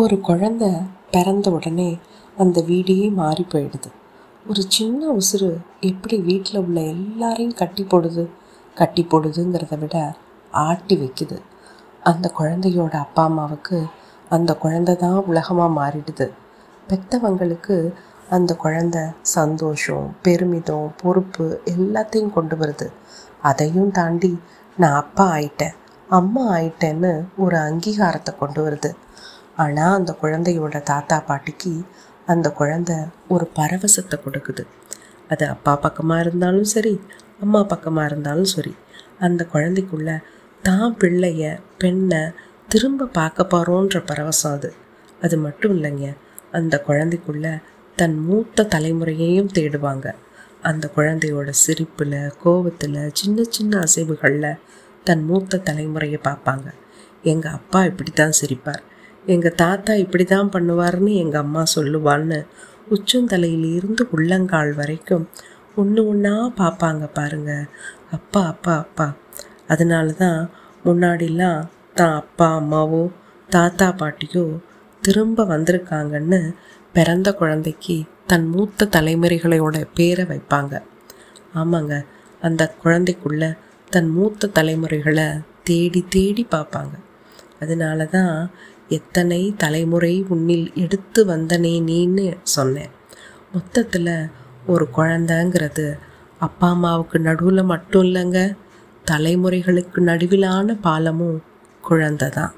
ஒரு குழந்த பிறந்த உடனே அந்த வீடே மாறி போயிடுது. ஒரு சின்ன உசுறு எப்படி வீட்டில் உள்ள எல்லாரையும் கட்டி போடுது கட்டி போடுதுங்கிறத விட ஆட்டி வைக்குது. அந்த குழந்தையோட அப்பா அம்மாவுக்கு அந்த குழந்தை தான் உலகமாக மாறிடுது. பெத்தவங்களுக்கு அந்த குழந்தை சந்தோஷம் பெருமிதம் பொறுப்பு எல்லாத்தையும் கொண்டு வருது. அதையும் தாண்டி நான் அப்பா ஆயிட்டேன் அம்மா ஆயிட்டேன்னு ஒரு அங்கீகாரத்தை கொண்டு வருது. ஆனால் அந்த குழந்தையோட தாத்தா பாட்டிக்கு அந்த குழந்தை ஒரு பரவசத்தை கொடுக்குது. அது அப்பா பக்கமாக இருந்தாலும் சரி அம்மா பக்கமாக இருந்தாலும் சரி அந்த குழந்தைக்குள்ள தான் பிள்ளைய பெண்ணை திரும்ப பார்க்க போகிறோன்ற பரவசம் அது. அது மட்டும் இல்லைங்க அந்த குழந்தைக்குள்ள தன் மூத்த தலைமுறையையும் தேடுவாங்க. அந்த குழந்தையோட சிரிப்பில் கோபத்தில் சின்ன சின்ன அசைவுகளில் தன் மூத்த தலைமுறையை பார்ப்பாங்க. எங்கள் அப்பா இப்படி தான் சிரிப்பார். எங்கள் தாத்தா இப்படி தான் பண்ணுவார்னு எங்கள் அம்மா சொல்லுவான்னு உச்சந்தலையிலிருந்து உள்ளங்கால் வரைக்கும் ஒன்று ஒன்றா பார்ப்பாங்க பாருங்க. அப்பா அப்பா அப்பா. அதனால தான் முன்னாடிலாம் தான் அப்பா அம்மாவோ தாத்தா பாட்டியோ திரும்ப வந்திருக்காங்கன்னு பிறந்த குழந்தைக்கு தன் மூத்த தலைமுறைகளோட பேரை வைப்பாங்க. ஆமாங்க அந்த குழந்தைக்குள்ள தன் மூத்த தலைமுறைகளை தேடி தேடி பார்ப்பாங்க அதனால தான் எத்தனை தலைமுறை உன்னில் எடுத்து வந்தனே நீன்னு சொன்னேன். மொத்தத்தில் ஒரு குழந்தைங்கிறது அப்பா அம்மாவுக்கு நடுவில் மட்டும் இல்லைங்க தலைமுறைகளுக்கு நடுவிலான பாலமும் குழந்தை தான்